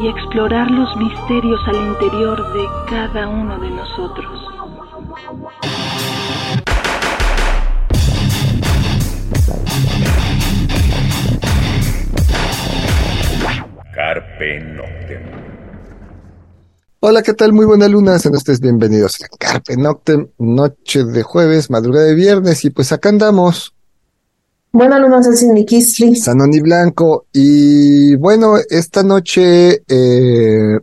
y explorar los misterios al interior de cada uno de nosotros. Carpe Noctem. Hola, ¿qué tal? Muy buena luna, sean ustedes bienvenidos a Carpe Noctem, noche de jueves, madrugada de viernes, y pues acá andamos. Buenas lunas, es Nikisli. Sanoni Blanco, y bueno, esta noche, eh,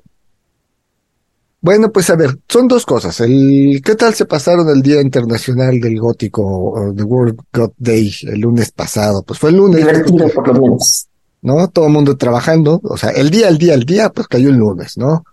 bueno, pues a ver, son dos cosas. El, ¿qué tal se pasaron el Día Internacional del Gótico, o The World God Day, el lunes pasado? Pues fue el lunes. Divertido, por lo menos. ¿no? Todo el mundo trabajando, o sea, el día, el día, el día, pues cayó el lunes, ¿no?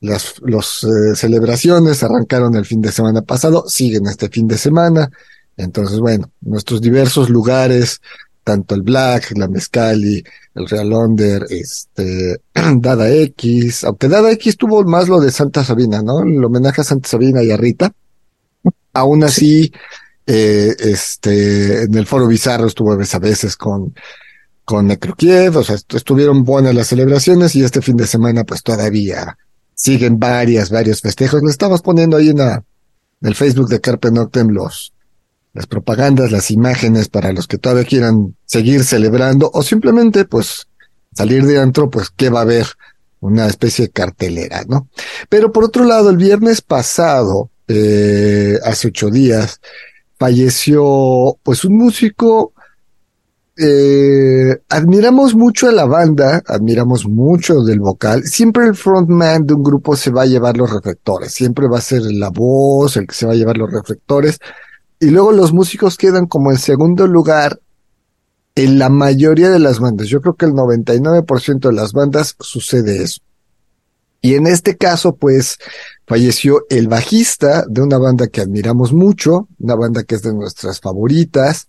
Las los, eh, celebraciones arrancaron el fin de semana pasado, siguen este fin de semana, entonces, bueno, nuestros diversos lugares, tanto el Black, la Mezcali, el Real Under, este, Dada X, aunque Dada X tuvo más lo de Santa Sabina, ¿no? El homenaje a Santa Sabina y a Rita. Aún así, eh, este, en el Foro Bizarro estuvo a veces con con Necrokiev, o sea, estuvieron buenas las celebraciones y este fin de semana pues todavía siguen varias, varios festejos. Le estamos poniendo ahí en, la, en el Facebook de Carpe Noctem los, las propagandas, las imágenes para los que todavía quieran seguir celebrando o simplemente pues salir de antro, pues qué va a haber una especie de cartelera, ¿no? Pero por otro lado, el viernes pasado, eh, hace ocho días, falleció pues un músico eh, admiramos mucho a la banda, admiramos mucho del vocal. Siempre el frontman de un grupo se va a llevar los reflectores, siempre va a ser la voz el que se va a llevar los reflectores. Y luego los músicos quedan como en segundo lugar en la mayoría de las bandas. Yo creo que el 99% de las bandas sucede eso. Y en este caso, pues, falleció el bajista de una banda que admiramos mucho, una banda que es de nuestras favoritas,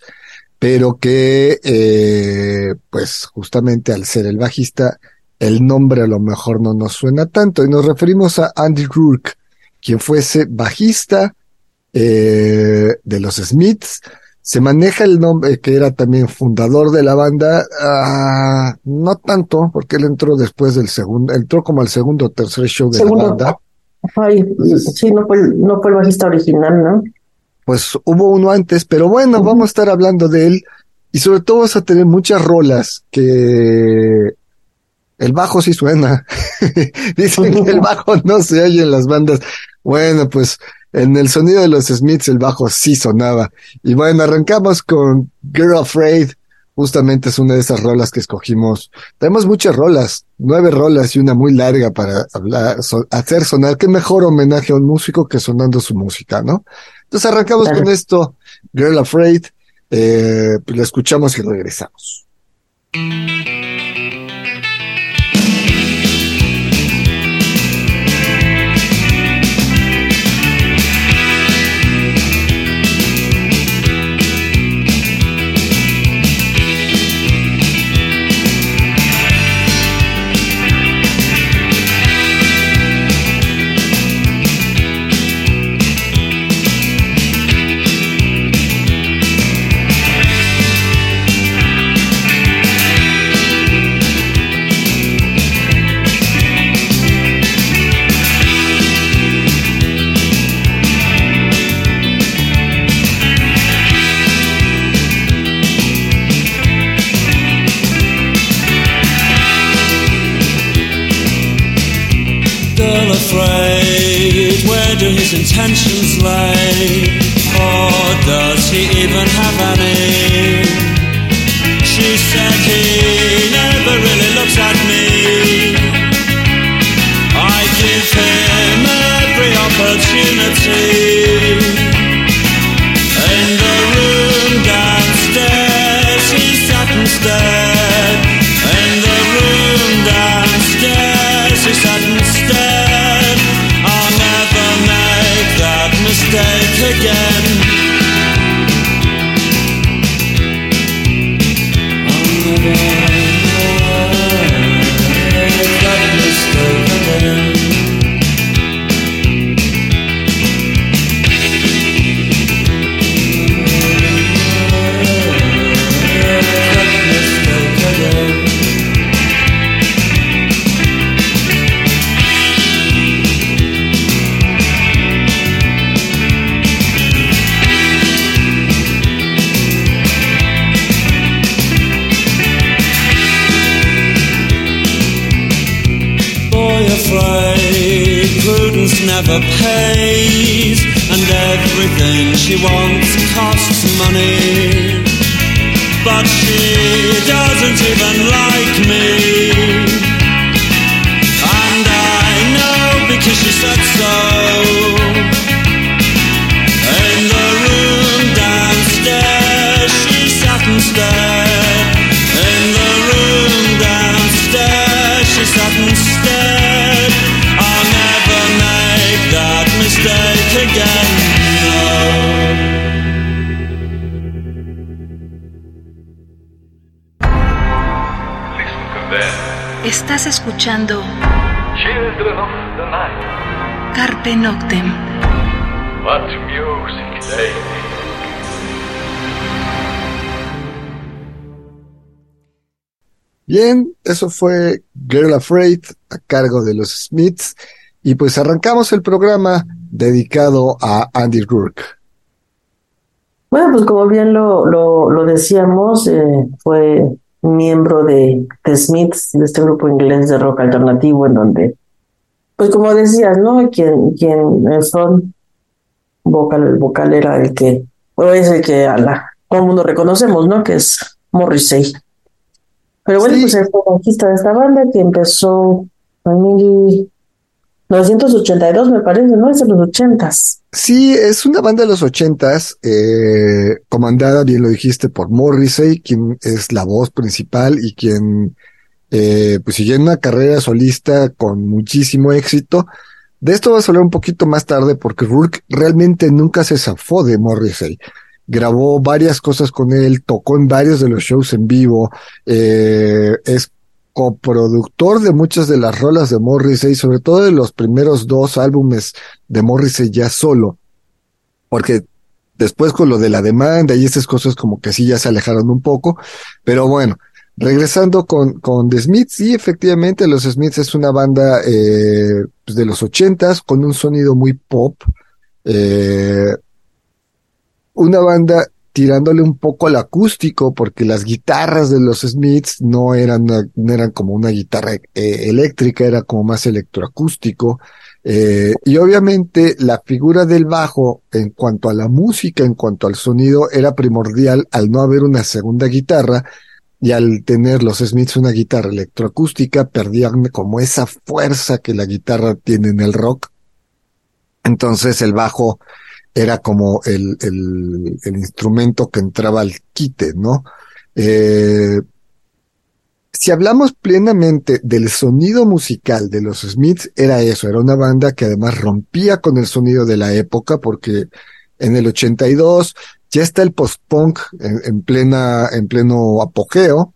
pero que, eh, pues justamente al ser el bajista, el nombre a lo mejor no nos suena tanto. Y nos referimos a Andy Rourke, quien fuese bajista eh, de los Smiths. Se maneja el nombre que era también fundador de la banda, ah, no tanto, porque él entró después del segundo, entró como al segundo o tercer show de la banda. Ay, sí, no fue, no fue el bajista original, ¿no? pues hubo uno antes, pero bueno, vamos a estar hablando de él y sobre todo vas a tener muchas rolas que el bajo sí suena. Dicen que el bajo no se oye en las bandas. Bueno, pues en el sonido de los Smiths el bajo sí sonaba. Y bueno, arrancamos con Girl Afraid. Justamente es una de esas rolas que escogimos. Tenemos muchas rolas, nueve rolas y una muy larga para hablar, hacer sonar. Qué mejor homenaje a un músico que sonando su música, ¿no? Entonces arrancamos con esto, Girl Afraid, eh, pues lo escuchamos y regresamos. Prudence never pays and everything she wants costs money. But she doesn't even like me. And I know because she said so. In the room downstairs she sat and stared mistake again no. Estás escuchando Children of the night. Carpe Noctem. What music they. Bien, eso fue Girl Afraid a cargo de los Smiths y pues arrancamos el programa dedicado a Andy Rourke. Bueno, pues como bien lo, lo, lo decíamos, eh, fue miembro de The Smiths, de este grupo inglés de rock alternativo, en donde, pues como decías, ¿no? Quien, quien el son vocal, el vocal era el que, o es el que a la, todo el mundo reconocemos, ¿no? Que es Morrissey. Pero bueno, Sí. pues el bajista de esta banda que empezó en 1982, me parece, ¿no? Es de los ochentas. Sí, es una banda de los ochentas, eh, comandada, bien lo dijiste, por Morrissey, quien es la voz principal y quien, eh, pues siguió una carrera solista con muchísimo éxito. De esto vas a hablar un poquito más tarde porque Rourke realmente nunca se zafó de Morrissey. Grabó varias cosas con él, tocó en varios de los shows en vivo, eh, es coproductor de muchas de las rolas de Morrissey, sobre todo de los primeros dos álbumes de Morrissey ya solo, porque después con lo de la demanda y estas cosas como que sí ya se alejaron un poco, pero bueno, regresando con, con The Smiths, sí, efectivamente, los Smiths es una banda eh, pues, de los ochentas con un sonido muy pop, eh, una banda tirándole un poco al acústico, porque las guitarras de los Smiths no eran, no eran como una guitarra eh, eléctrica, era como más electroacústico. Eh, y obviamente la figura del bajo en cuanto a la música, en cuanto al sonido, era primordial al no haber una segunda guitarra y al tener los Smiths una guitarra electroacústica, perdían como esa fuerza que la guitarra tiene en el rock. Entonces el bajo era como el, el, instrumento que entraba al quite, ¿no? Eh, si hablamos plenamente del sonido musical de los Smiths, era eso, era una banda que además rompía con el sonido de la época, porque en el 82 ya está el post-punk en, en plena, en pleno apogeo.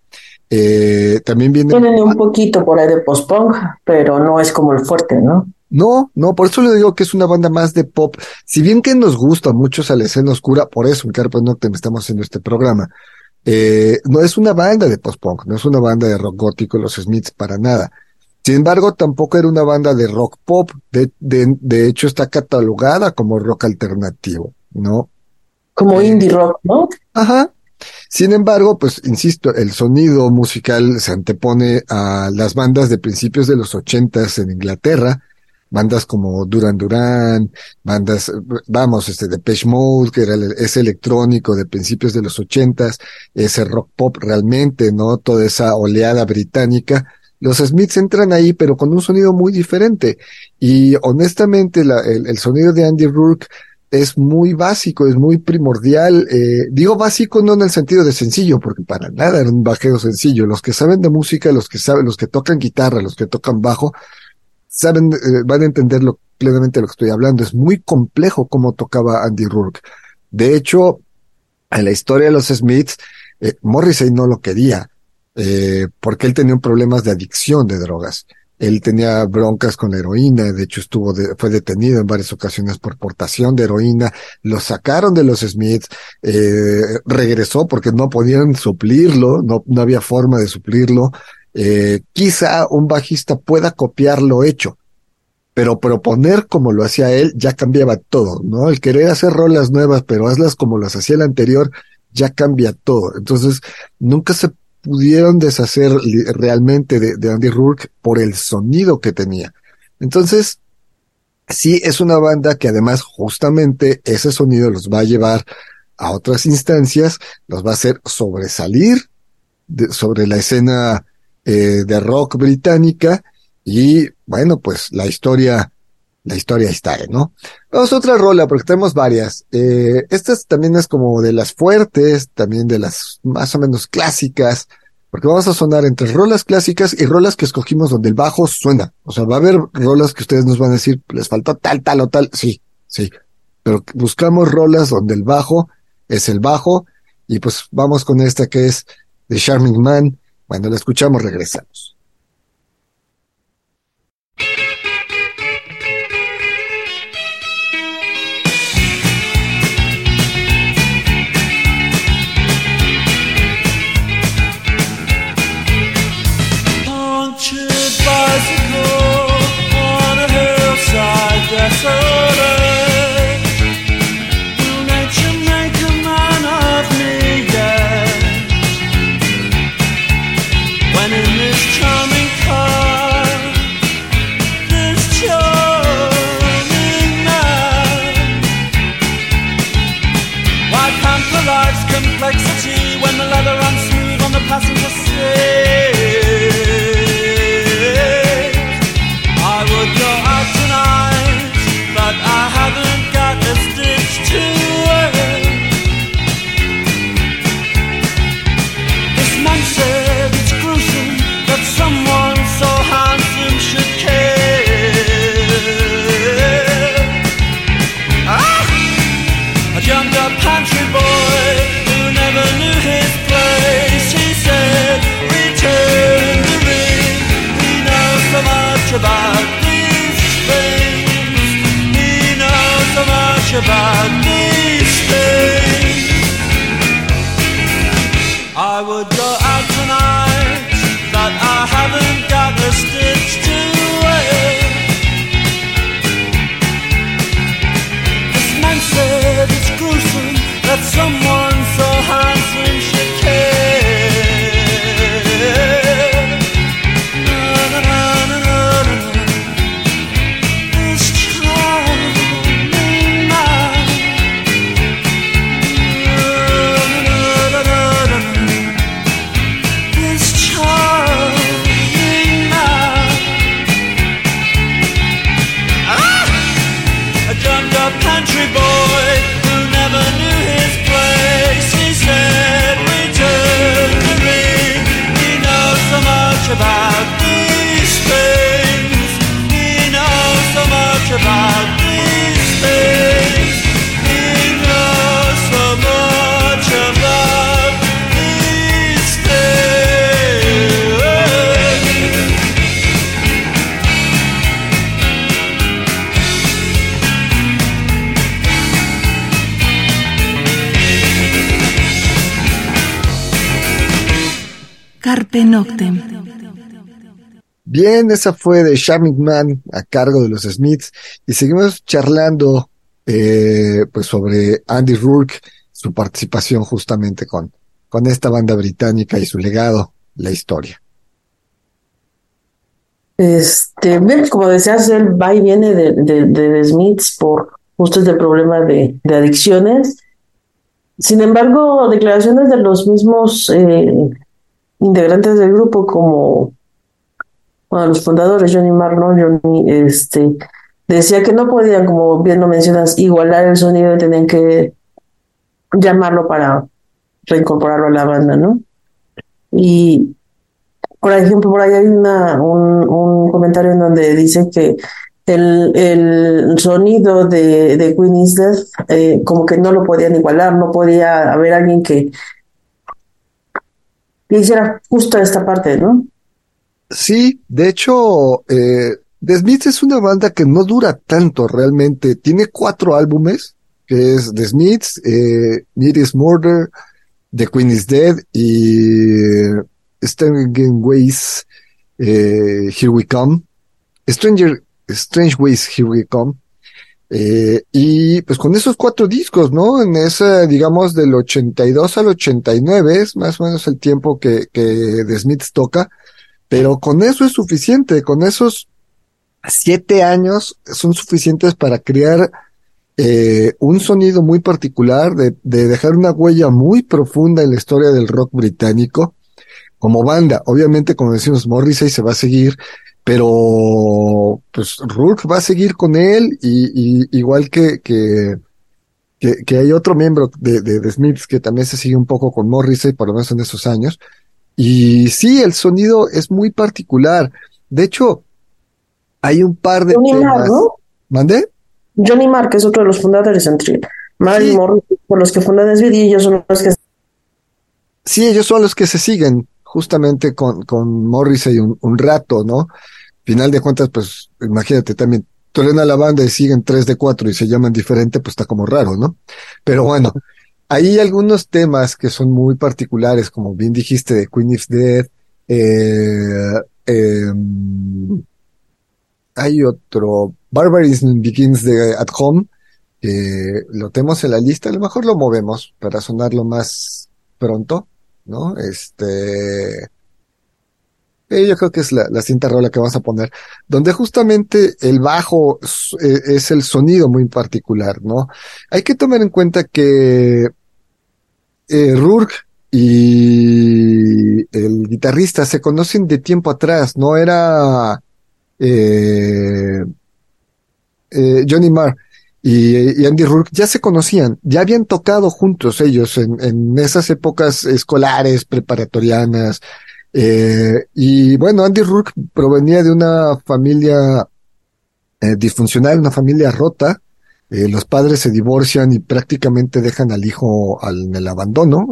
Eh, también viene. Tienen un poquito por ahí de post-punk, pero no es como el fuerte, ¿no? No, no, por eso le digo que es una banda más de pop. Si bien que nos gusta mucho a la escena oscura, por eso en Carpe Noctem estamos haciendo este programa. Eh, no es una banda de post-punk, no es una banda de rock gótico, los Smiths, para nada. Sin embargo, tampoco era una banda de rock pop. De, de, de hecho, está catalogada como rock alternativo, ¿no? Como Eh, indie rock, ¿no? Ajá. Sin embargo, pues insisto, el sonido musical se antepone a las bandas de principios de los ochentas en Inglaterra, bandas como Duran Duran, bandas, vamos, este Depeche Mode, que era el- ese electrónico de principios de los ochentas, ese rock pop realmente, ¿no? Toda esa oleada británica. Los Smiths entran ahí, pero con un sonido muy diferente. Y honestamente, la- el, el sonido de Andy Rourke es muy básico, es muy primordial. eh, digo básico no en el sentido de sencillo, porque para nada era un bajeo sencillo. Los que saben de música, los que saben, los que tocan guitarra, los que tocan bajo, saben, eh, van a entender lo, plenamente lo que estoy hablando. Es muy complejo cómo tocaba Andy Rourke. De hecho, en la historia de los Smiths, eh, Morrissey no lo quería, eh, porque él tenía problemas de adicción de drogas. Él tenía broncas con la heroína, de hecho estuvo fue detenido en varias ocasiones por portación de heroína, lo sacaron de los Smiths, eh, regresó porque no podían suplirlo, no, no había forma de suplirlo. Eh, quizá un bajista pueda copiar lo hecho, pero proponer como lo hacía él ya cambiaba todo, ¿no? El querer hacer rolas nuevas, pero hazlas como las hacía el anterior, ya cambia todo. Entonces, nunca se pudieron deshacer realmente de, Andy Rourke por el sonido que tenía. Entonces, sí es una banda que además justamente ese sonido los va a llevar a otras instancias, los va a hacer sobresalir sobre la escena eh, de rock británica y bueno, pues la historia, la historia está, ¿no? Vamos a otra rola porque tenemos varias. Eh, esta también es como de las fuertes, también de las más o menos clásicas, porque vamos a sonar entre rolas clásicas y rolas que escogimos donde el bajo suena. O sea, va a haber rolas que ustedes nos van a decir, les faltó tal, tal o tal. Sí, sí. Pero buscamos rolas donde el bajo es el bajo y pues vamos con esta que es The Charming Man. Cuando la escuchamos regresamos. Bien, esa fue de Charming Man a cargo de los Smiths y seguimos charlando eh, pues sobre Andy Rourke, su participación justamente con, con esta banda británica y su legado, la historia. Este, como decías, él va y viene de, de, Smiths por justo este problema de, de, adicciones. Sin embargo, declaraciones de los mismos eh, integrantes del grupo como bueno, los fundadores, Johnny Marlon, Johnny, este, decía que no podían, como bien lo mencionas, igualar el sonido y tenían que llamarlo para reincorporarlo a la banda, ¿no? Y Por ejemplo, por ahí hay una, un, un comentario en donde dice que el, el sonido de, de Queen is Dead eh, como que no lo podían igualar, no podía haber alguien que hiciera justo esta parte, ¿no? Sí, de hecho, eh, The Smiths es una banda que no dura tanto realmente. Tiene cuatro álbumes, que es The Smiths, eh, Need is Murder, The Queen is Dead y Stranger Ways, eh, Here We Come. Stranger, Strange Ways, Here We Come. Eh, y pues con esos cuatro discos, ¿no? En ese, digamos, del 82 al 89 es más o menos el tiempo que, que The Smiths toca, pero con eso es suficiente, con esos siete años son suficientes para crear eh, un sonido muy particular, de, de dejar una huella muy profunda en la historia del rock británico como banda. Obviamente, como decimos, Morrissey se va a seguir, pero pues Rourke va a seguir con él y, y igual que, que, que, hay otro miembro de, de, de, Smiths que también se sigue un poco con Morrissey, por lo menos en esos años. Y sí, el sonido es muy particular. De hecho, hay un par de Johnny temas. Marr, ¿no? ¿Mandé? Johnny Marr, que es otro de los fundadores entre Marr Sí. y Morrissey, por los que fundan y ellos son los que Sí, ellos son los que se siguen justamente con, con Morrissey un, un rato, ¿no? Final de cuentas, pues, imagínate también, truena la banda y siguen tres de cuatro y se llaman diferente, pues está como raro, ¿no? Pero bueno, hay algunos temas que son muy particulares, como bien dijiste, de Queen is Dead, eh, em, hay otro, Barbarism Begins de At Home, lo tenemos en la lista, a lo mejor lo movemos para sonarlo más pronto, ¿no? Este, eh, yo creo que es la, la cinta rola que vamos a poner, donde justamente el bajo eh, es el sonido muy particular, ¿no? Hay que tomar en cuenta que eh, Rourke y el guitarrista se conocen de tiempo atrás, no era eh, eh, Johnny Marr y, Andy Rourke ya se conocían, ya habían tocado juntos ellos en, esas épocas escolares, preparatorianas, eh, y bueno, Andy Rourke provenía de una familia disfuncional, una familia rota. Eh, los padres se divorcian y prácticamente dejan al hijo al, en el abandono,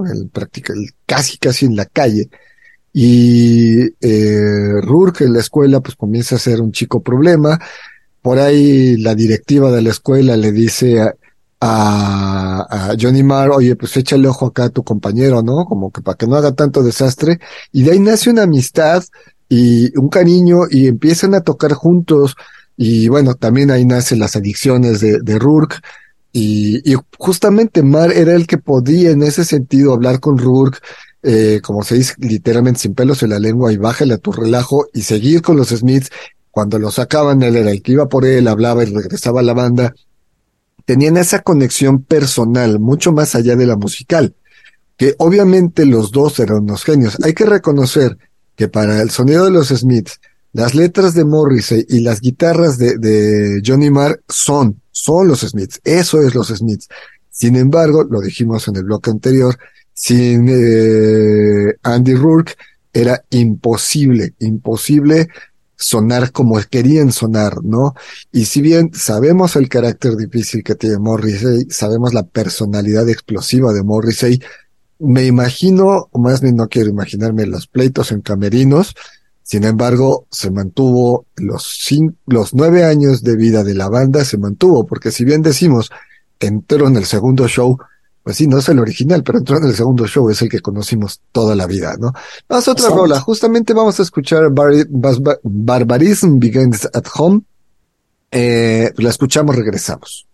casi casi en la calle. Y eh, Rourke en la escuela pues comienza a ser un chico problema. Por ahí la directiva de la escuela le dice a, a, a Johnny Marr, oye, pues échale ojo acá a tu compañero, ¿no? Como que para que no haga tanto desastre. Y de ahí nace una amistad y un cariño y empiezan a tocar juntos. Y bueno, también ahí nacen las adicciones de, de Rourke. Y, y justamente Marr era el que podía en ese sentido hablar con Rourke, eh, como se dice literalmente sin pelos en la lengua y bájale a tu relajo y seguir con los Smiths. Cuando lo sacaban, él era el que iba por él, hablaba y regresaba a la banda. Tenían esa conexión personal, mucho más allá de la musical, que obviamente los dos eran unos genios. Hay que reconocer que para el sonido de los Smiths, las letras de Morrissey y las guitarras de, Johnny Marr son, son los Smiths. Eso es los Smiths. Sin embargo, lo dijimos en el bloque anterior, sin eh, Andy Rourke era imposible, imposible sonar como querían sonar, ¿no? Y si bien sabemos el carácter difícil que tiene Morrissey, sabemos la personalidad explosiva de Morrissey, me imagino, o más bien no quiero imaginarme los pleitos en camerinos, sin embargo, se mantuvo los cin- los nueve años de vida de la banda, se mantuvo, porque si bien decimos, entró en el segundo show, pues sí, no es el original, pero entró en el segundo show, es el que conocimos toda la vida, ¿no? A otra Exacto. rola, justamente vamos a escuchar Bar- Barbarism Begins at Home, eh, la escuchamos, regresamos.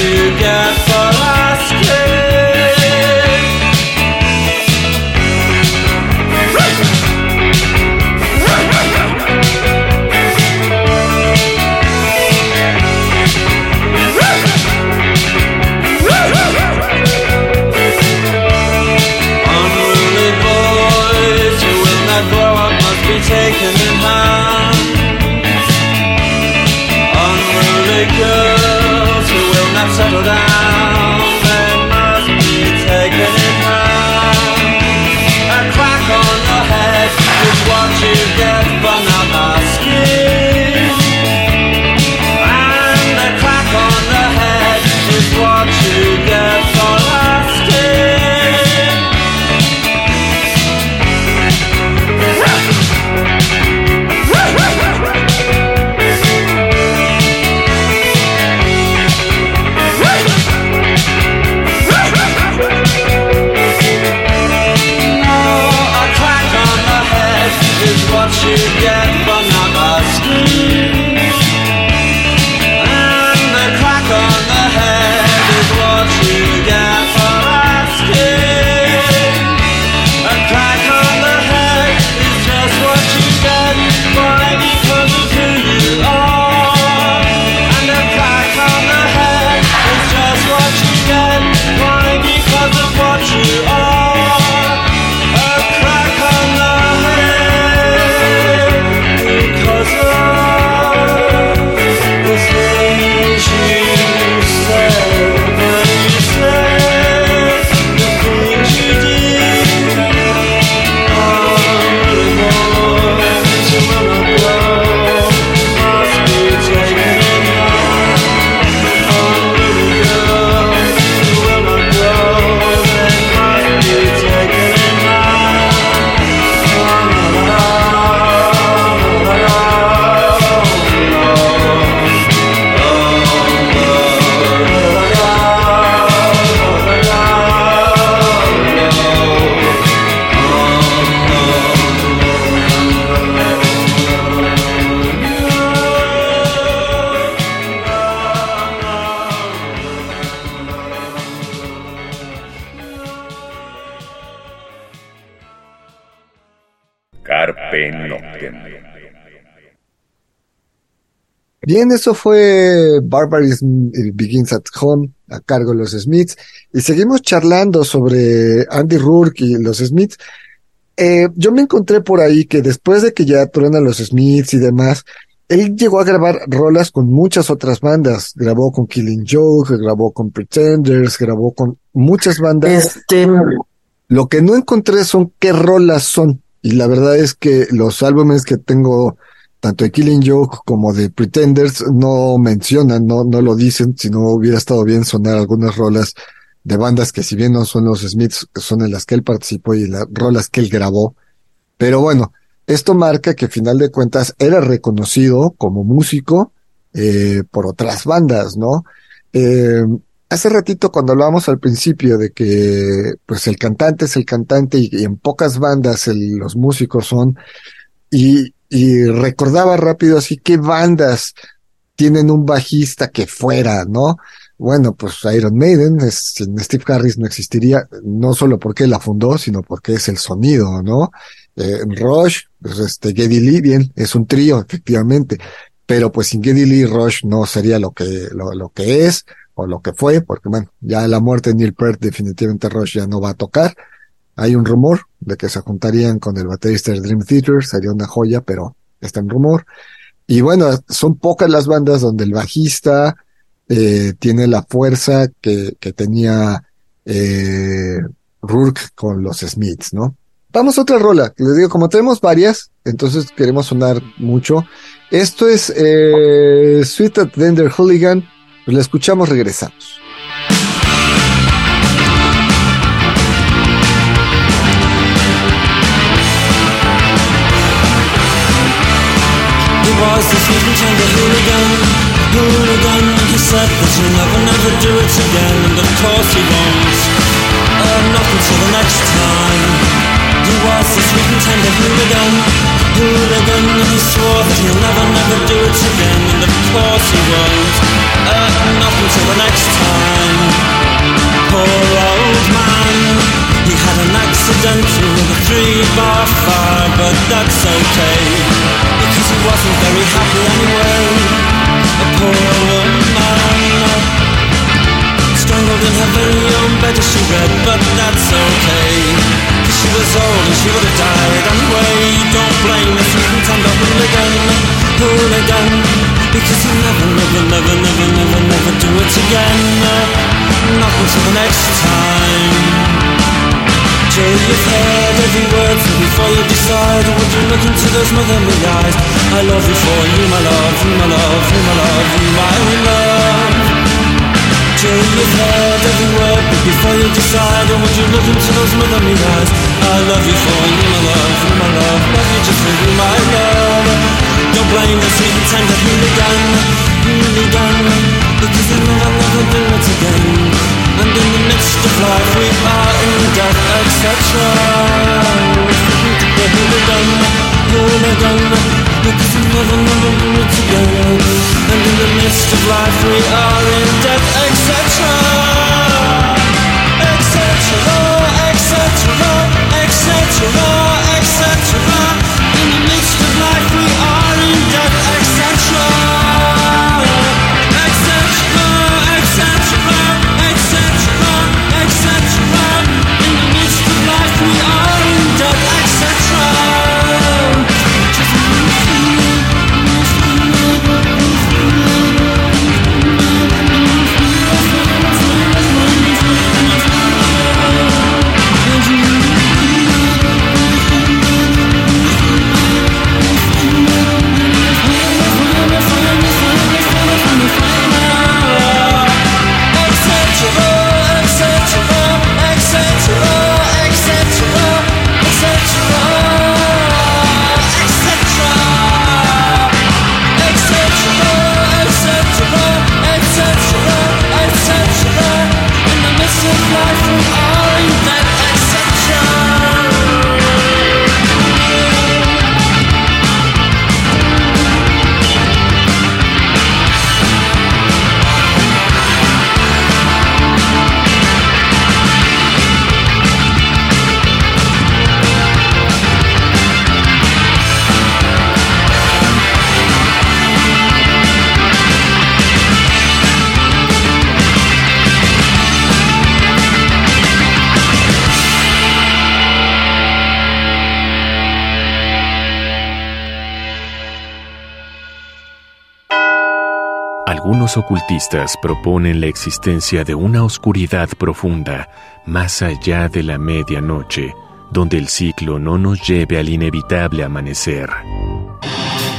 What Bien, eso fue Barbarism Begins at Home a cargo de los Smiths y seguimos charlando sobre Andy Rourke y los Smiths. Eh, yo me encontré por ahí que después de que ya truenan los Smiths y demás, él llegó a grabar rolas con muchas otras bandas. Grabó con Killing Joke, grabó con Pretenders, grabó con muchas bandas. Este, Lo que no encontré son qué rolas son. Y la verdad es que los álbumes que tengo, tanto de Killing Joke como de Pretenders, no mencionan, no, no lo dicen, si no hubiera estado bien sonar algunas rolas de bandas que si bien no son los Smiths, son en las que él participó y las rolas que él grabó. Pero bueno, esto marca que final de cuentas era reconocido como músico eh, por otras bandas, ¿no? Eh, hace ratito cuando hablábamos al principio de que pues el cantante es el cantante y, en pocas bandas los músicos son y, y recordaba rápido así qué bandas tienen un bajista que fuera, ¿no? Bueno, pues Iron Maiden, es, Steve Harris no existiría, no solo porque la fundó, sino porque es el sonido, ¿no? Eh, Rush, pues este, Geddy Lee, bien, es un trío, efectivamente, pero pues sin Geddy Lee, Rush no sería lo que, lo, lo que es, o lo que fue, porque bueno, ya la muerte de Neil Peart, definitivamente Rush ya no va a tocar. Hay un rumor de que se juntarían con el baterista de Dream Theater, sería una joya, pero está en rumor. Y bueno, son pocas las bandas donde el bajista eh, tiene la fuerza que, que tenía eh, Rourke con los Smiths, ¿no? Vamos a otra rola. Les digo, como tenemos varias, entonces queremos sonar mucho. Esto es eh, Sweet at Dender Hooligan. Pues la escuchamos, regresamos. He'll never, never do it again, and of course he won't. Uh, not until the next time. He was the sweet and tender hooligan, hooligan, and he swore that he'll never, never do it again, and of course he won't. Uh, not until the next time. Poor old man. He had an accident with a three-bar fire, but that's okay because he wasn't very happy anyway. A poor woman in own bed as she read, but that's okay. she was old and she would have died anyway. Don't blame the sweet and tender hooligan, hooligan, because he'll never, never, never, never, never, never do it again. Not until the next time. Till you've heard every word so before you decide Would you look into those motherly eyes I love you for you my love, you my love, you my love, you my love Till you've heard every word before you decide Would you look into those motherly eyes I love you for you my love, you my love Love you just for you my love Don't blame the sweet tender hooligan, hooligan Because they'll never, never do it again and in the midst of life we are in death, etc. And in the midst of life we are in death, etc. Etc. Algunos ocultistas proponen la existencia de una oscuridad profunda más allá de la medianoche, donde el ciclo no nos lleve al inevitable amanecer.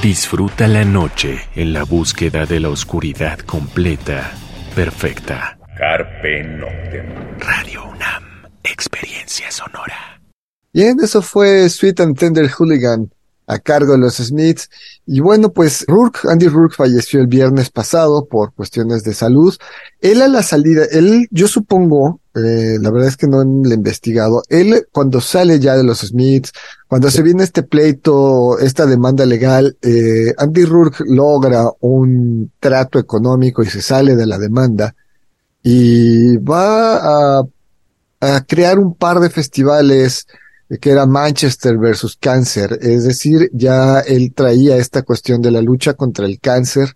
Disfruta la noche en la búsqueda de la oscuridad completa, perfecta. Carpe Noctem. Radio UNAM, experiencia sonora. Bien, eso fue Sweet and Tender Hooligan a cargo de los Smiths. Y bueno, pues Rourke, Andy Rourke falleció el viernes pasado por cuestiones de salud. Él a la salida, él, yo supongo, eh, la verdad es que no le he investigado, él cuando sale ya de los Smiths, cuando se viene este pleito, esta demanda legal, eh, Andy Rourke logra un trato económico y se sale de la demanda y va a, a crear un par de festivales que era Manchester versus cáncer, es decir, ya él traía esta cuestión de la lucha contra el cáncer,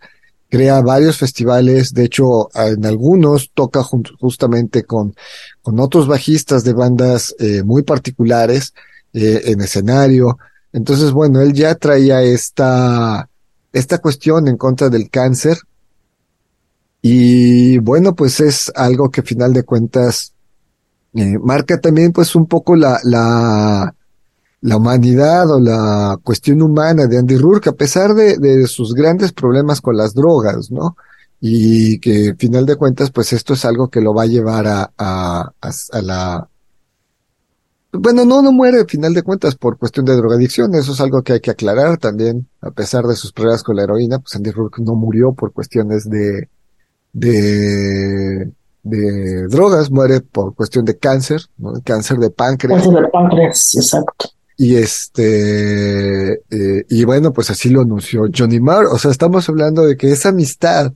crea varios festivales, de hecho en algunos toca justamente con, con otros bajistas de bandas eh, muy particulares eh, en escenario, entonces bueno, él ya traía esta, esta cuestión en contra del cáncer. Y bueno, pues es algo que final de cuentas eh, marca también pues un poco la, la, humanidad o la cuestión humana de Andy Rourke, a pesar de, sus grandes problemas con las drogas, ¿no? Y que al final de cuentas, pues esto es algo que lo va a llevar a, a la... Bueno, no, no muere al final de cuentas por cuestión de drogadicción, eso es algo que hay que aclarar también, a pesar de sus problemas con la heroína, pues Andy Rourke no murió por cuestiones de, de, de drogas, muere por cuestión de cáncer, ¿no? Cáncer de páncreas. Cáncer de páncreas, exacto. Y este, eh, y bueno, pues así lo anunció Johnny Marr. O sea, estamos hablando de que esa amistad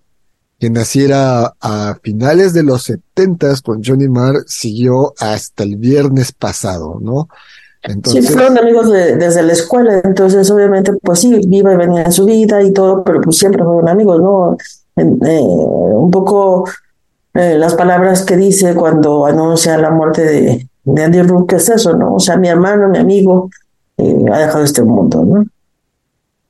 que naciera a finales de los setentas con Johnny Marr siguió hasta el viernes pasado, ¿no? Entonces, sí, fueron amigos de- desde la escuela, entonces obviamente pues sí, viva y venía en su vida y todo, pero pues siempre fueron amigos, ¿no? Eh, un poco eh, las palabras que dice cuando anuncia la muerte de, de Andy Rourke es eso, ¿no? O sea, mi hermano, mi amigo, eh, ha dejado este mundo, ¿no?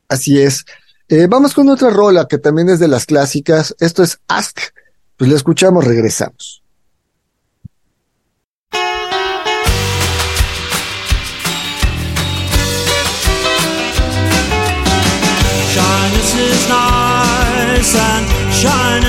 así es. Eh, vamos con otra rola que también es de las clásicas. Esto es Ask. Pues la escuchamos, regresamos. Shyness is nice, and shyness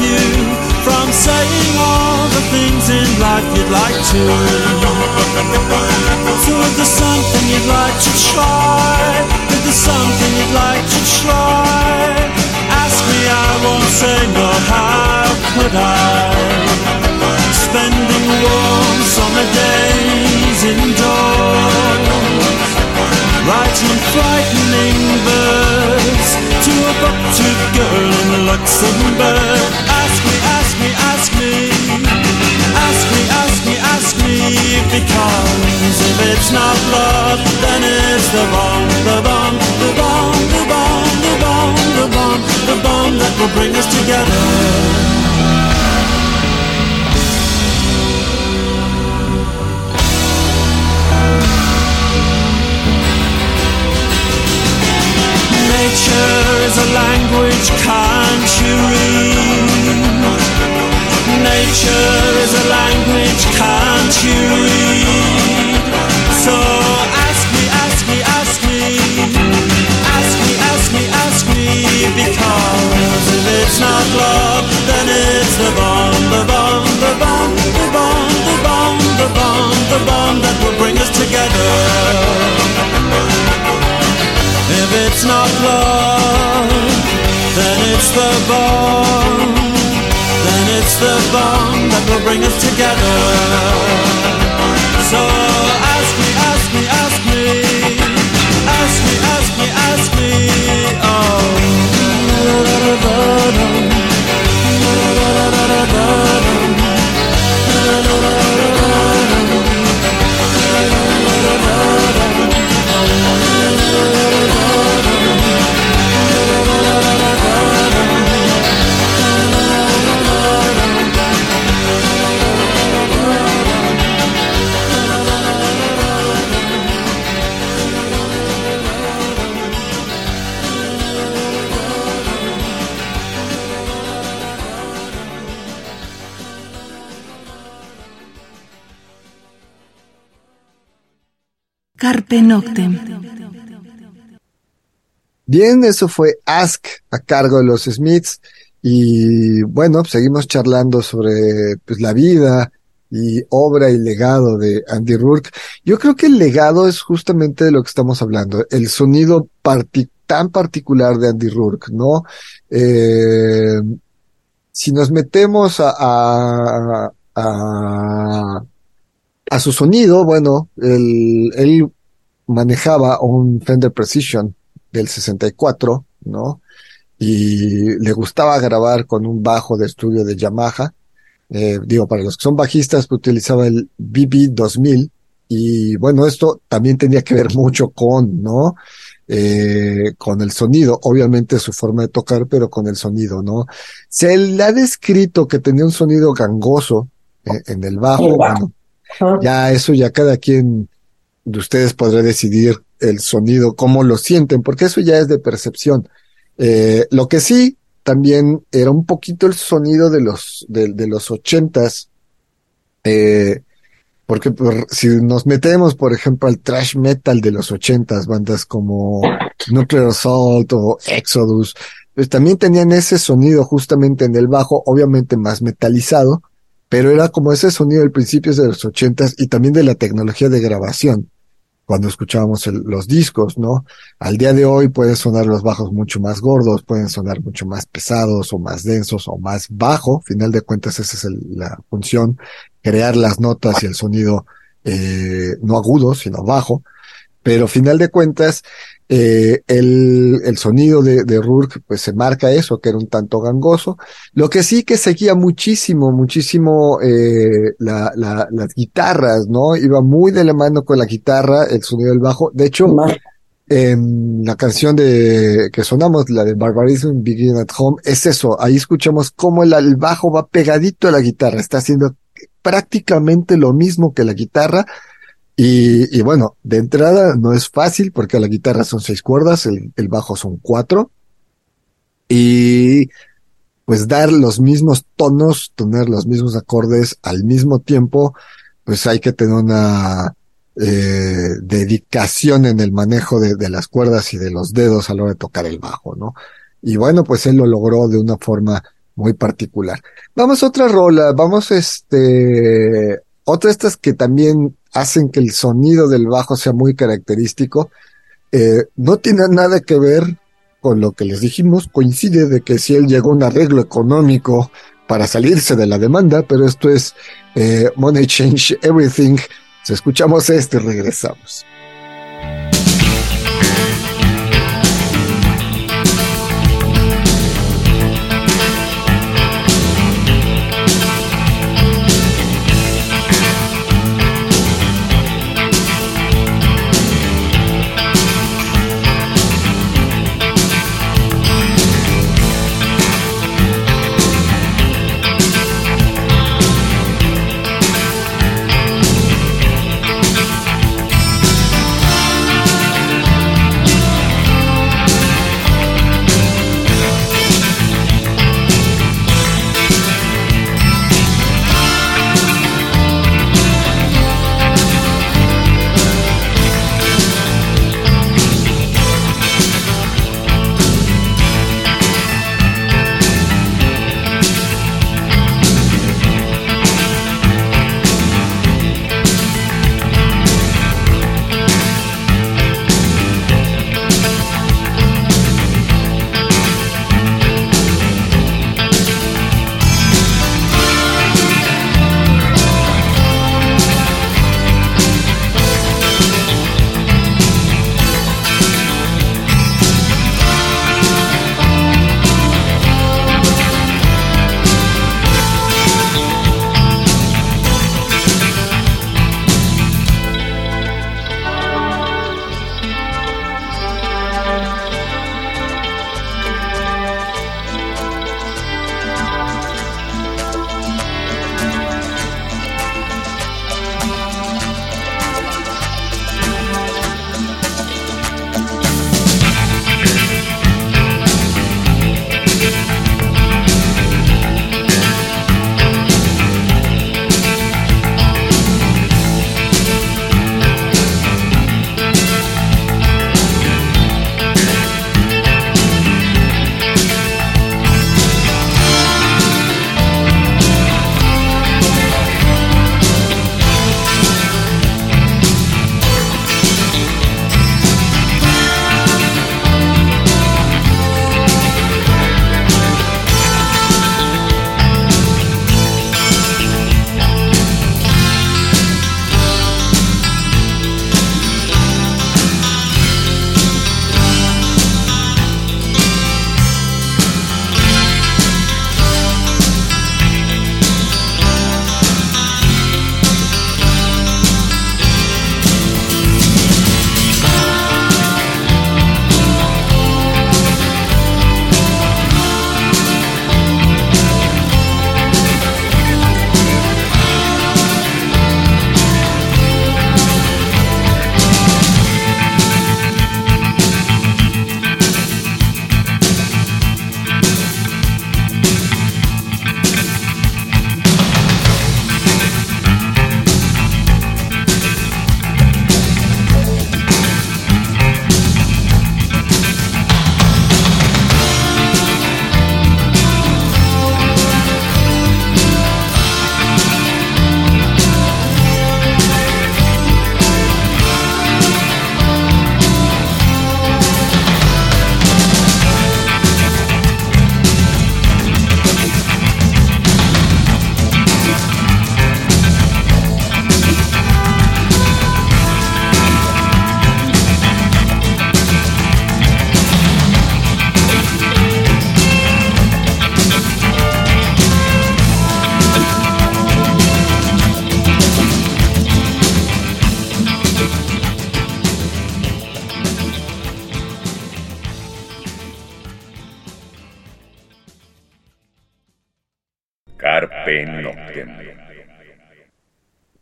you from saying all the things in life you'd like to. So if there's something you'd like to try, if there's something you'd like to try, ask me, I won't say no, how could I? Spending warm summer days indoors Writing frightening verse To a buck-toothed girl in Luxembourg Because if it's not love Then it's the bomb, the bomb, the bomb, the bomb, the bomb, the bomb The bomb that will bring us together Nature is a language, can't you read? Is a language, can't you read? So ask me, ask me, ask me, ask me, ask me, ask me, because if it's not love, then it's the bomb, the bomb, the bomb, the bomb, the bomb, the bomb, the bomb that will bring us together. If it's not love, then it's the bomb. The bomb that will bring us together. Bien, eso fue Ask a cargo de los Smiths. Y bueno, seguimos charlando sobre pues, la vida y obra y legado de Andy Rourke. Yo creo que el legado es justamente de lo que estamos hablando, el sonido tan particular de Andy Rourke, ¿no? Eh, si nos metemos a, a, a, a su sonido, bueno, él, él manejaba un Fender Precision del 64, ¿no? Y le gustaba grabar con un bajo de estudio de Yamaha. Eh, digo, para los que son bajistas, pues, utilizaba el BB 2000. Y bueno, esto también tenía que ver mucho con, ¿no? Eh, con el sonido, obviamente su forma de tocar, pero con el sonido, ¿no? Se le ha descrito que tenía un sonido gangoso eh, en el bajo. Oh, wow. Bueno, Ajá. ya eso ya cada quien de ustedes podrá decidir el sonido, cómo lo sienten, porque eso ya es de percepción. Eh, lo que sí, también era un poquito el sonido de los, de, los ochentas, eh, porque por- si nos metemos, por ejemplo, al thrash metal de los ochentas, bandas como Nuclear Assault o Exodus, pues también tenían ese sonido justamente en el bajo, obviamente más metalizado, pero era como ese sonido del principios de los ochentas y también de la tecnología de grabación, cuando escuchábamos los discos, ¿no? Al día de hoy pueden sonar los bajos mucho más gordos, pueden sonar mucho más pesados o más densos o más bajo, final de cuentas esa es la función, crear las notas y el sonido eh, no agudo, sino bajo, pero final de cuentas eh, el, el sonido de, de Rourke pues se marca eso, que era un tanto gangoso, lo que sí que seguía muchísimo, muchísimo eh, la, la, las guitarras, ¿no? Iba muy de la mano con la guitarra, el sonido del bajo. De hecho, en la canción de que sonamos, la de Barbarism Begin at Home, es eso. Ahí escuchamos cómo el, el bajo va pegadito a la guitarra, está haciendo prácticamente lo mismo que la guitarra. Y, y bueno, de entrada no es fácil porque la guitarra son seis cuerdas, el, bajo son cuatro. Y pues dar los mismos tonos, tener los mismos acordes al mismo tiempo, pues hay que tener una eh, dedicación en el manejo de, de las cuerdas y de los dedos a la hora de tocar el bajo, ¿no? Y bueno, pues él lo logró de una forma muy particular. Vamos a otra rola, vamos este, otra de estas que también hacen que el sonido del bajo sea muy característico. Eh, no tiene nada que ver con lo que les dijimos, coincide de que si él llegó a un arreglo económico para salirse de la demanda, pero esto es eh, Money Change Everything. Si escuchamos este regresamos.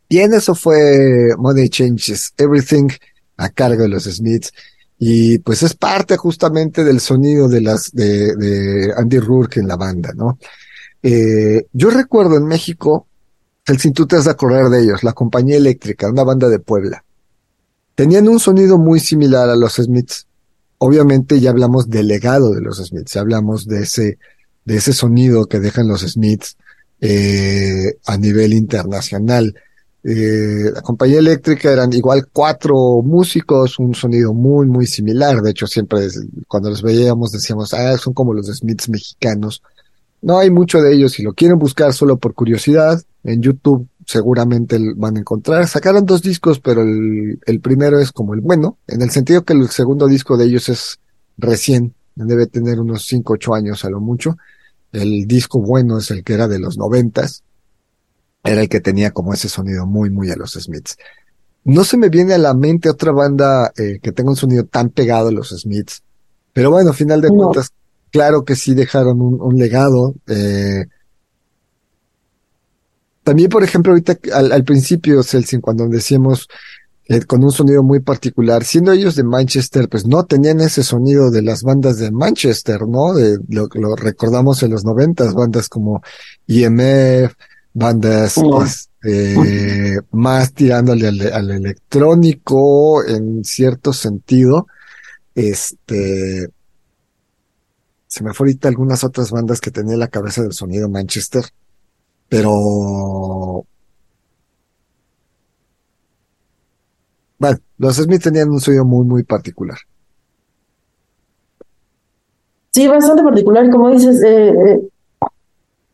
Bien, eso fue Money Changes Everything a cargo de los Smiths. Y pues es parte justamente del sonido de las de, de Andy Rourke en la banda, ¿no? Eh, yo recuerdo en México, el sin tú te de acordar de ellos, la compañía eléctrica, una banda de Puebla. Tenían un sonido muy similar a los Smiths. Obviamente ya hablamos del legado de los Smiths, ya hablamos de ese, de ese sonido que dejan los Smiths eh, a nivel internacional. Eh, la compañía eléctrica eran igual cuatro músicos, un sonido muy, muy similar. De hecho, siempre cuando los veíamos decíamos, ah, son como los Smiths mexicanos. No hay mucho de ellos. Si lo quieren buscar solo por curiosidad, en YouTube seguramente van a encontrar. Sacaron dos discos, pero el, el primero es como el bueno, en el sentido que el segundo disco de ellos es recién, debe tener unos cinco, ocho años a lo mucho. El disco bueno es el que era de los noventas, era el que tenía como ese sonido muy, muy a los Smiths. No se me viene a la mente otra banda eh, que tenga un sonido tan pegado a los Smiths, pero bueno, a final de No. cuentas, claro que sí dejaron un, un legado. Eh, también, por ejemplo, ahorita al, al principio, Celsin, cuando decíamos eh, con un sonido muy particular, siendo ellos de Manchester, pues no tenían ese sonido de las bandas de Manchester, ¿no? De, lo, lo recordamos en los noventas, bandas como IMF, bandas No. este, más tirándole al, al electrónico en cierto sentido. Este, se me fue ahorita algunas otras bandas que tenía en la cabeza del sonido Manchester, pero bueno, los Smith tenían un sonido muy, muy particular. Sí, bastante particular, como dices, eh, eh,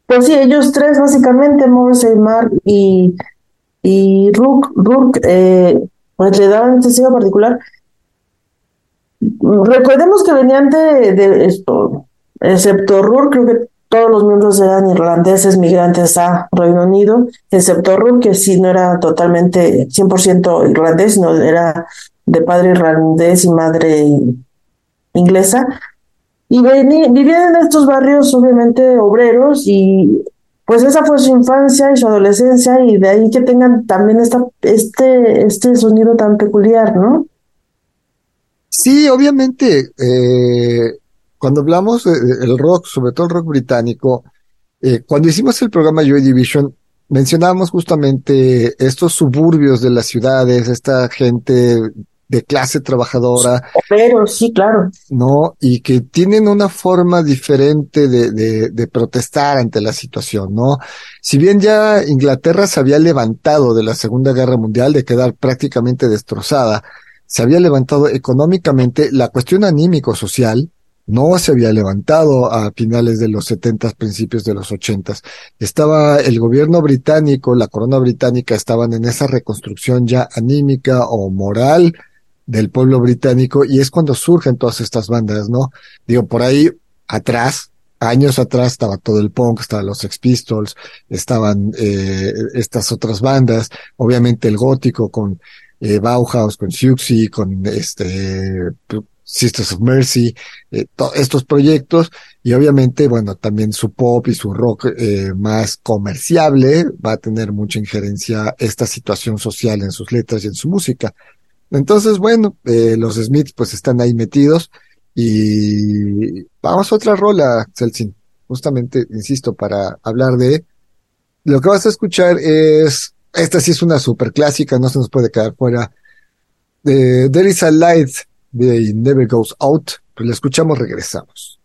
pues sí, ellos tres básicamente, Morrissey, Mark y, y Rook, eh, pues le daban ese sello particular. Recordemos que venían de, de esto, excepto Rook, creo que todos los miembros eran irlandeses migrantes a Reino Unido, excepto Rook, que sí no era totalmente 100% irlandés, sino era de padre irlandés y madre inglesa. Y vivían en estos barrios, obviamente, obreros, y pues esa fue su infancia y su adolescencia, y de ahí que tengan también esta, este, este sonido tan peculiar, ¿no? Sí, obviamente, eh, cuando hablamos del rock, sobre todo el rock británico, eh, cuando hicimos el programa Joy Division, mencionábamos justamente estos suburbios de las ciudades, esta gente de clase trabajadora, Pero sí, claro. ¿no? Y que tienen una forma diferente de, de, de protestar ante la situación, ¿no? Si bien ya Inglaterra se había levantado de la Segunda Guerra Mundial, de quedar prácticamente destrozada, se había levantado económicamente, la cuestión anímico-social no se había levantado a finales de los setentas, principios de los ochentas. Estaba el gobierno británico, la corona británica estaban en esa reconstrucción ya anímica o moral del pueblo británico y es cuando surgen todas estas bandas, ¿no? Digo, por ahí atrás, años atrás estaba todo el punk, estaban los Sex Pistols, estaban eh, estas otras bandas, obviamente el gótico con eh, Bauhaus, con Siouxsie, con este Sisters of Mercy, eh, to- estos proyectos y obviamente, bueno, también su pop y su rock eh, más comerciable va a tener mucha injerencia esta situación social en sus letras y en su música. Entonces, bueno, eh, los Smiths pues están ahí metidos y vamos a otra rola, Celsin, justamente, insisto, para hablar de lo que vas a escuchar es, esta sí es una super clásica, no se nos puede quedar fuera, There is a Light de Never Goes Out, pues la escuchamos, regresamos.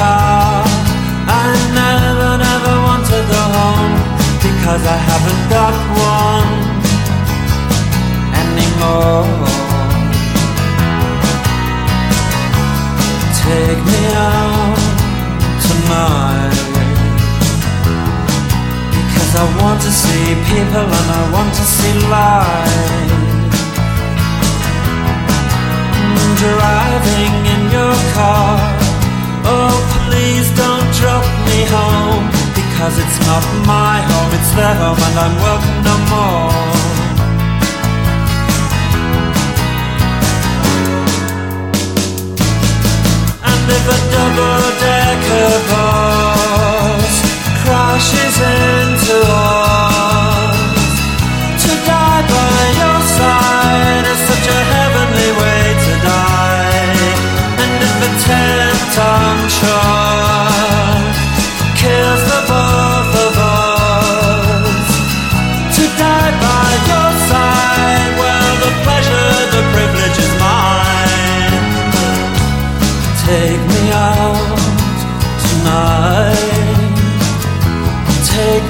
Car. I never, never want to go home Because I haven't got one anymore. Take me out tonight Because I want to see people and I want to see life. Mm, driving in your car Oh, please don't drop me home. Because it's not my home, it's their home, and I'm welcome no more.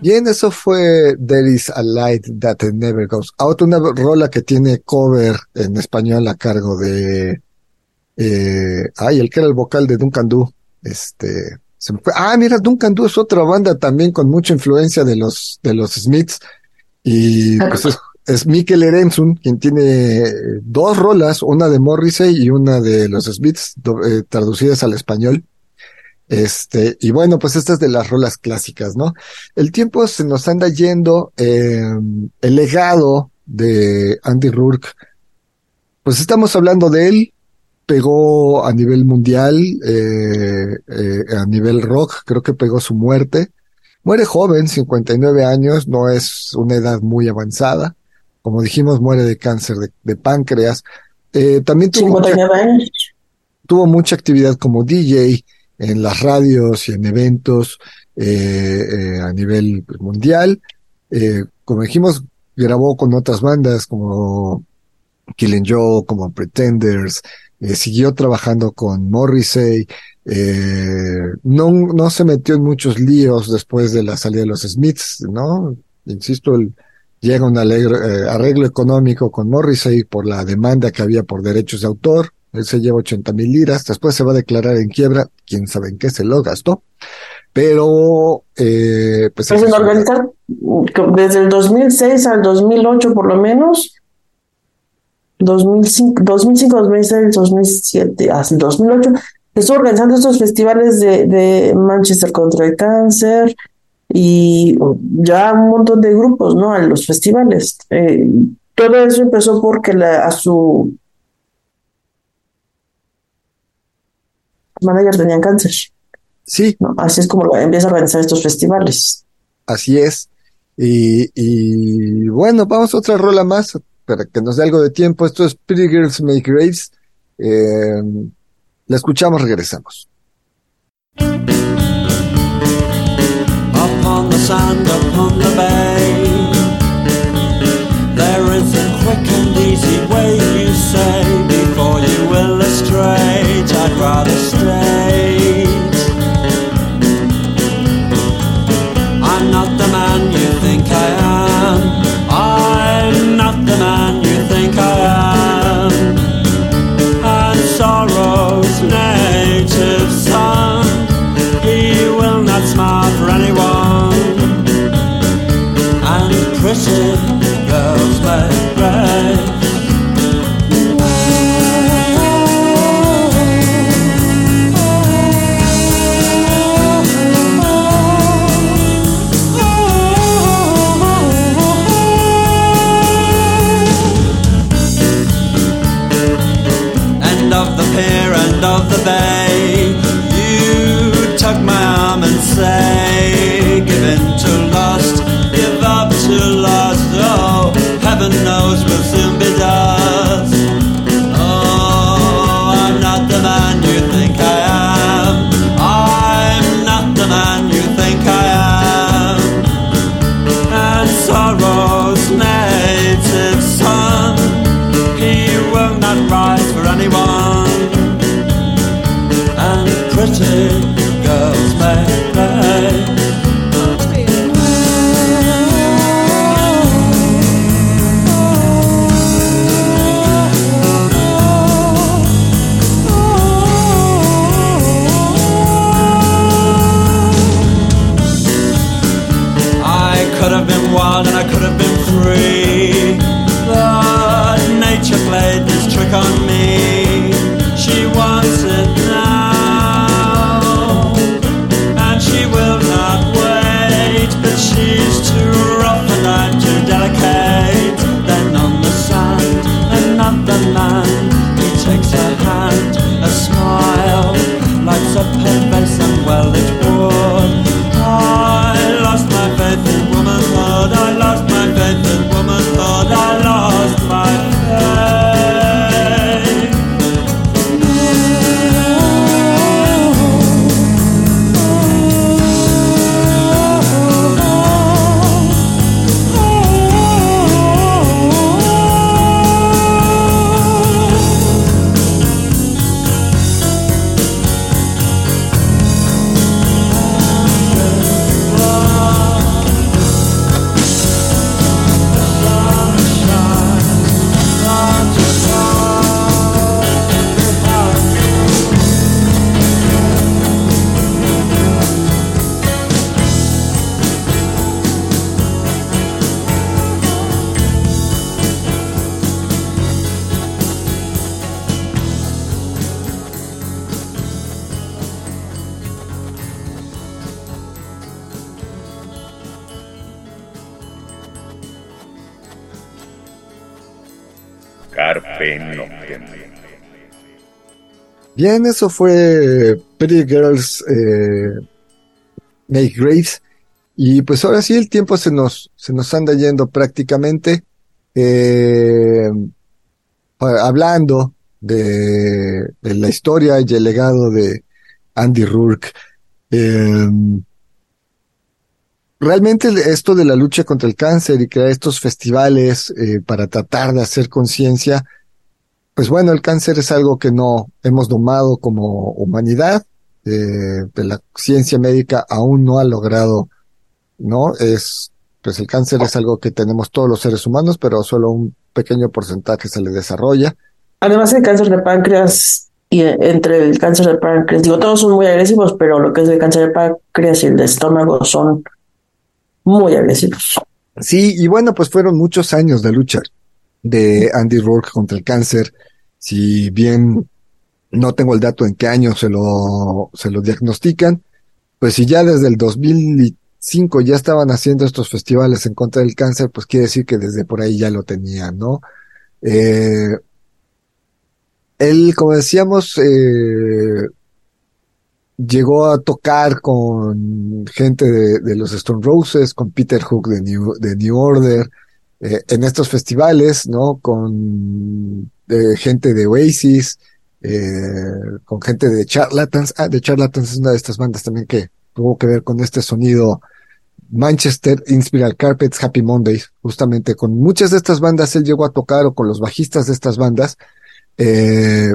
Bien, eso fue There is a Light That Never Goes Out, una rola que tiene cover en español a cargo de, eh, ay, el que era el vocal de Duncan Du, este, se me fue- ah, mira, Duncan Du es otra banda también con mucha influencia de los, de los Smiths, y pues es, es Mikkel quien tiene dos rolas, una de Morrissey y una de los Smiths, do- eh, traducidas al español. Este, y bueno, pues esta es de las rolas clásicas, ¿no? El tiempo se nos anda yendo, eh, el legado de Andy Rourke, pues estamos hablando de él, pegó a nivel mundial, eh, eh, a nivel rock, creo que pegó su muerte. Muere joven, 59 años, no es una edad muy avanzada. Como dijimos, muere de cáncer de, de páncreas. Eh, también tuvo mucha 59 años. tuvo mucha actividad como DJ en las radios y en eventos eh, eh, a nivel mundial. Eh, como dijimos, grabó con otras bandas como Killing Joe, como Pretenders, eh, siguió trabajando con Morrissey, eh, no, no se metió en muchos líos después de la salida de los Smiths, ¿no? Insisto, el, llega un alegre, eh, arreglo económico con Morrissey por la demanda que había por derechos de autor, él se lleva 80 mil liras, después se va a declarar en quiebra, quién sabe en qué se lo gastó, pero eh, pues Pues en organizar desde el 2006 al 2008 por lo menos, 2005, 2005 2006, 2007, hasta el 2008, estuvo organizando estos festivales de, de Manchester contra el cáncer y ya un montón de grupos, ¿no? A los festivales. Eh, todo eso empezó porque la, a su manager tenían cáncer. Sí, ¿no? Así es como lo- empieza a organizar estos festivales. así es. Y, y bueno, vamos a otra rola más para que nos dé algo de tiempo. Esto es Pretty Girls Make Graves. Eh, la escuchamos, regresamos. upon the sand, upon the bay. There is a quick and easy way, you say, before you illustrate. I'd rather Bien, eso fue Pretty Girls eh, Make Graves. Y pues ahora sí el tiempo se nos, se nos anda yendo prácticamente. eh, hablando de, la historia y el legado de Andy Rourke. Eh, realmente esto de la lucha contra el cáncer y crear estos festivales eh, para tratar de hacer conciencia, pues bueno, el cáncer es algo que no hemos domado como humanidad. eh, la ciencia médica aún no ha logrado, ¿no? Es, pues el cáncer es algo que tenemos todos los seres humanos, pero solo un pequeño porcentaje se le desarrolla. Además, el cáncer de páncreas y eh, entre el cáncer de páncreas, digo, todos son muy agresivos, pero lo que es el cáncer de páncreas y el de estómago son muy agresivos. Sí, y bueno, pues fueron muchos años de lucha de Andy Rourke contra el cáncer. Si bien no tengo el dato en qué año se lo, se lo diagnostican, pues si ya desde el 2005 ya estaban haciendo estos festivales en contra del cáncer, pues quiere decir que desde por ahí ya lo tenían, ¿no? Eh, él, como decíamos, eh, llegó a tocar con gente de, de, los Stone Roses, con Peter Hook de New, de New Order, eh, en estos festivales, ¿no? Con eh, gente de Oasis, eh, con gente de Charlatans. Ah, de Charlatans es una de estas bandas también que tuvo que ver con este sonido Manchester, Inspiral Carpets, Happy Mondays, justamente con muchas de estas bandas él llegó a tocar o con los bajistas de estas bandas. Eh,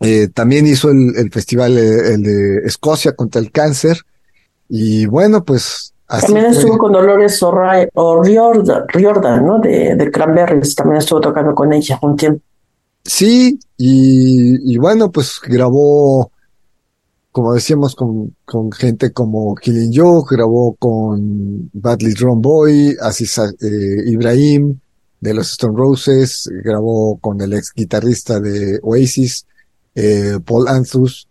eh, también hizo el, el festival eh, el de Escocia contra el cáncer. Y bueno, pues así También fue. estuvo con Dolores O'Ri- O'Riordan, Riordan, ¿no? De, de Cranberries, también estuvo tocando con ella un tiempo. Sí, y, y bueno, pues grabó, como decíamos, con, con gente como Killing Joke, grabó con Badly Drum Boy, Aziz eh, Ibrahim de los Stone Roses, grabó con el ex guitarrista de Oasis, eh, Paul Anthus.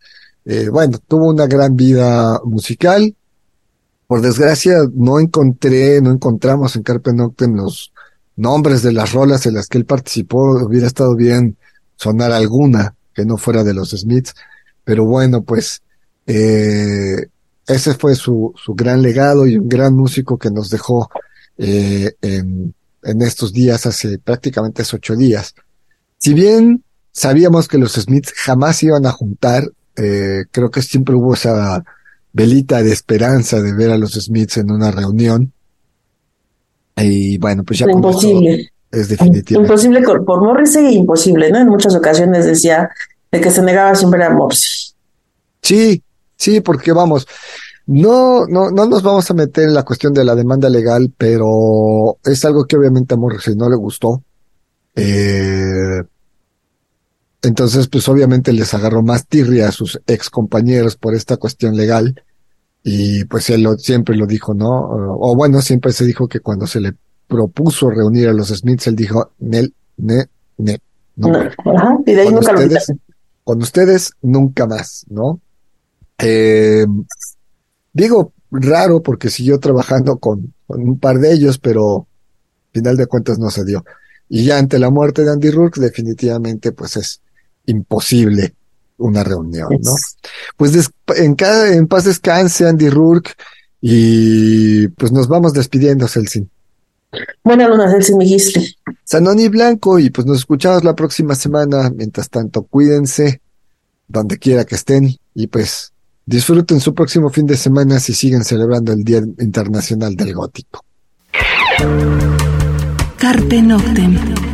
Eh, bueno, tuvo una gran vida musical. Por desgracia, no encontré, no encontramos en Carpe Noctem los nombres de las rolas en las que él participó. Hubiera estado bien sonar alguna que no fuera de los Smiths. Pero bueno, pues eh, ese fue su, su gran legado y un gran músico que nos dejó eh, en, en estos días, hace prácticamente hace ocho días. Si bien sabíamos que los Smiths jamás iban a juntar, eh, creo que siempre hubo esa velita de esperanza de ver a los Smiths en una reunión. Y bueno, pues ya Imposible. es definitivamente. Imposible por Morrissey, imposible, ¿no? En muchas ocasiones decía de que se negaba siempre a Morrissey. Sí, sí, porque vamos, no, no, no nos vamos a meter en la cuestión de la demanda legal, pero es algo que obviamente a Morrissey no le gustó. Eh, entonces, pues obviamente les agarró más tirria a sus ex compañeros por esta cuestión legal. Y pues él lo- siempre lo dijo, ¿no? O, o bueno, siempre se dijo que cuando se le propuso reunir a los Smiths, él dijo, Nel, ne, ne. no No, ajá, y de ahí con nunca lo ustedes, quitaron. con ustedes nunca más, ¿no? Eh, digo, raro porque siguió trabajando con, con un par de ellos, pero final de cuentas no se dio. Y ya ante la muerte de Andy Rourke, definitivamente pues es imposible una reunión, ¿no? Pues en, cada, en paz descanse Andy Rourke y pues nos vamos despidiendo, Celsin. Buenas noches, Elsie Migisli. Sanoni Blanco y pues nos escuchamos la próxima semana. Mientras tanto, cuídense donde quiera que estén y pues disfruten su próximo fin de semana si siguen celebrando el Día Internacional del Gótico. Carpe Noctem.